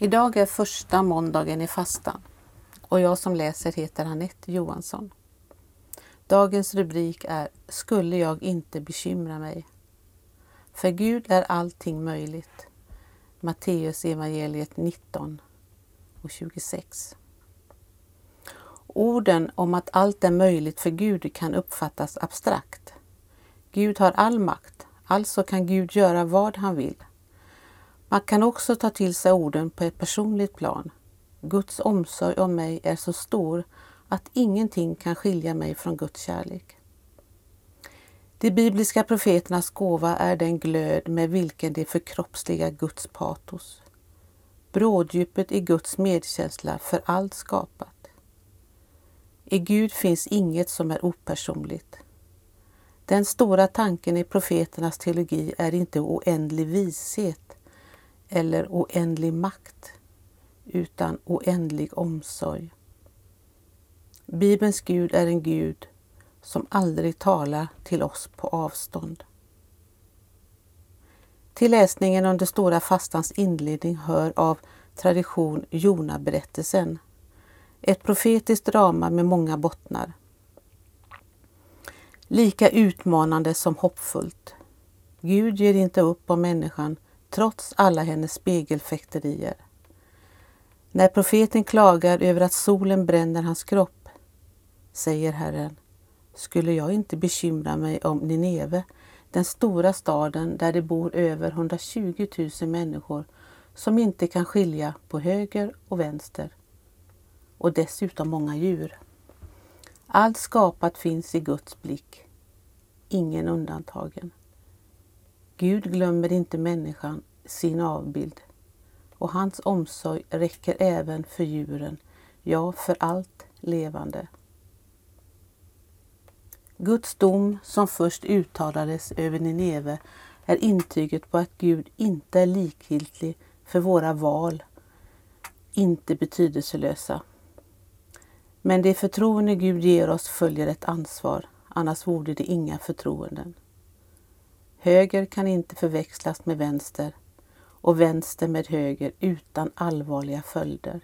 Idag är första måndagen i fastan och jag som läser heter Anette Johansson. Dagens rubrik är Skulle jag inte bekymra mig? För Gud är allting möjligt. Matteus evangeliet 19 och 26. Orden om att allt är möjligt för Gud kan uppfattas abstrakt. Gud har all makt, alltså kan Gud göra vad han vill. Man kan också ta till sig orden på ett personligt plan. Guds omsorg om mig är så stor att ingenting kan skilja mig från Guds kärlek. De bibliska profeternas gåva är den glöd med vilken de förkroppsligar Guds patos. Bråddjupet i Guds medkänsla för allt skapat. I Gud finns inget som är opersonligt. Den stora tanken i profeternas teologi är inte oändlig vishet eller oändlig makt utan oändlig omsorg. Bibelns Gud är en Gud som aldrig talar till oss på avstånd. Till läsningen under Stora fastans inledning hör av tradition Jona-berättelsen. Ett profetiskt drama med många bottnar. Lika utmanande som hoppfullt. Gud ger inte upp om människan trots alla hennes spegelfäkterier. När profeten klagar över att solen bränner hans kropp, säger Herren, skulle jag inte bekymra mig om Nineve, den stora staden där det bor över 120 000 människor som inte kan skilja på höger och vänster och dessutom många djur. Allt skapat finns i Guds blick, ingen undantagen. Gud glömmer inte människan sin avbild och hans omsorg räcker även för djuren, ja, för allt levande. Guds dom som först uttalades över Nineve är intyget på att Gud inte är likgiltig för våra val, inte betydelselösa. Men det förtroende Gud ger oss följer ett ansvar, annars vore det inga förtroenden. Höger kan inte förväxlas med vänster och vänster med höger utan allvarliga följder.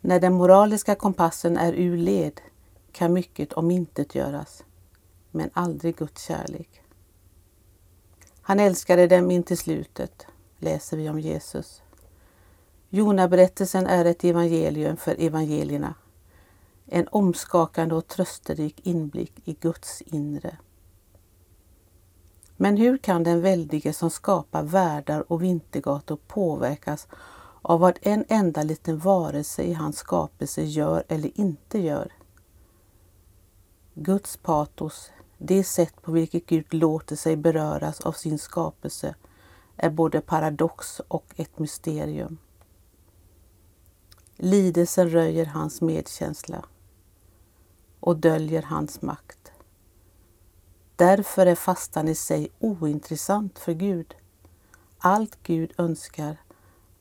När den moraliska kompassen är ur led kan mycket omintetgöras, men aldrig Guds kärlek. Han älskade dem in till slutet, läser vi om Jesus. Jonaberättelsen är ett evangelium för evangelierna, en omskakande och trösterik inblick i Guds inre. Men hur kan den väldige som skapar världar och vintergator påverkas av vad en enda liten varelse i hans skapelse gör eller inte gör? Guds patos, det sätt på vilket Gud låter sig beröras av sin skapelse, är både paradox och ett mysterium. Lidelsen röjer hans medkänsla och döljer hans makt. Därför är fastan i sig ointressant för Gud. Allt Gud önskar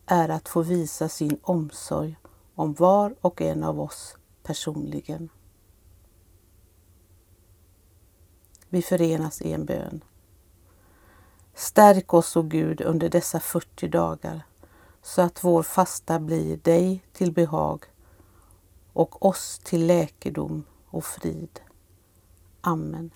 är att få visa sin omsorg om var och en av oss personligen. Vi förenas i en bön. Stärk oss, o Gud, under dessa 40 dagar så att vår fasta blir dig till behag och oss till läkedom och frid. Amen.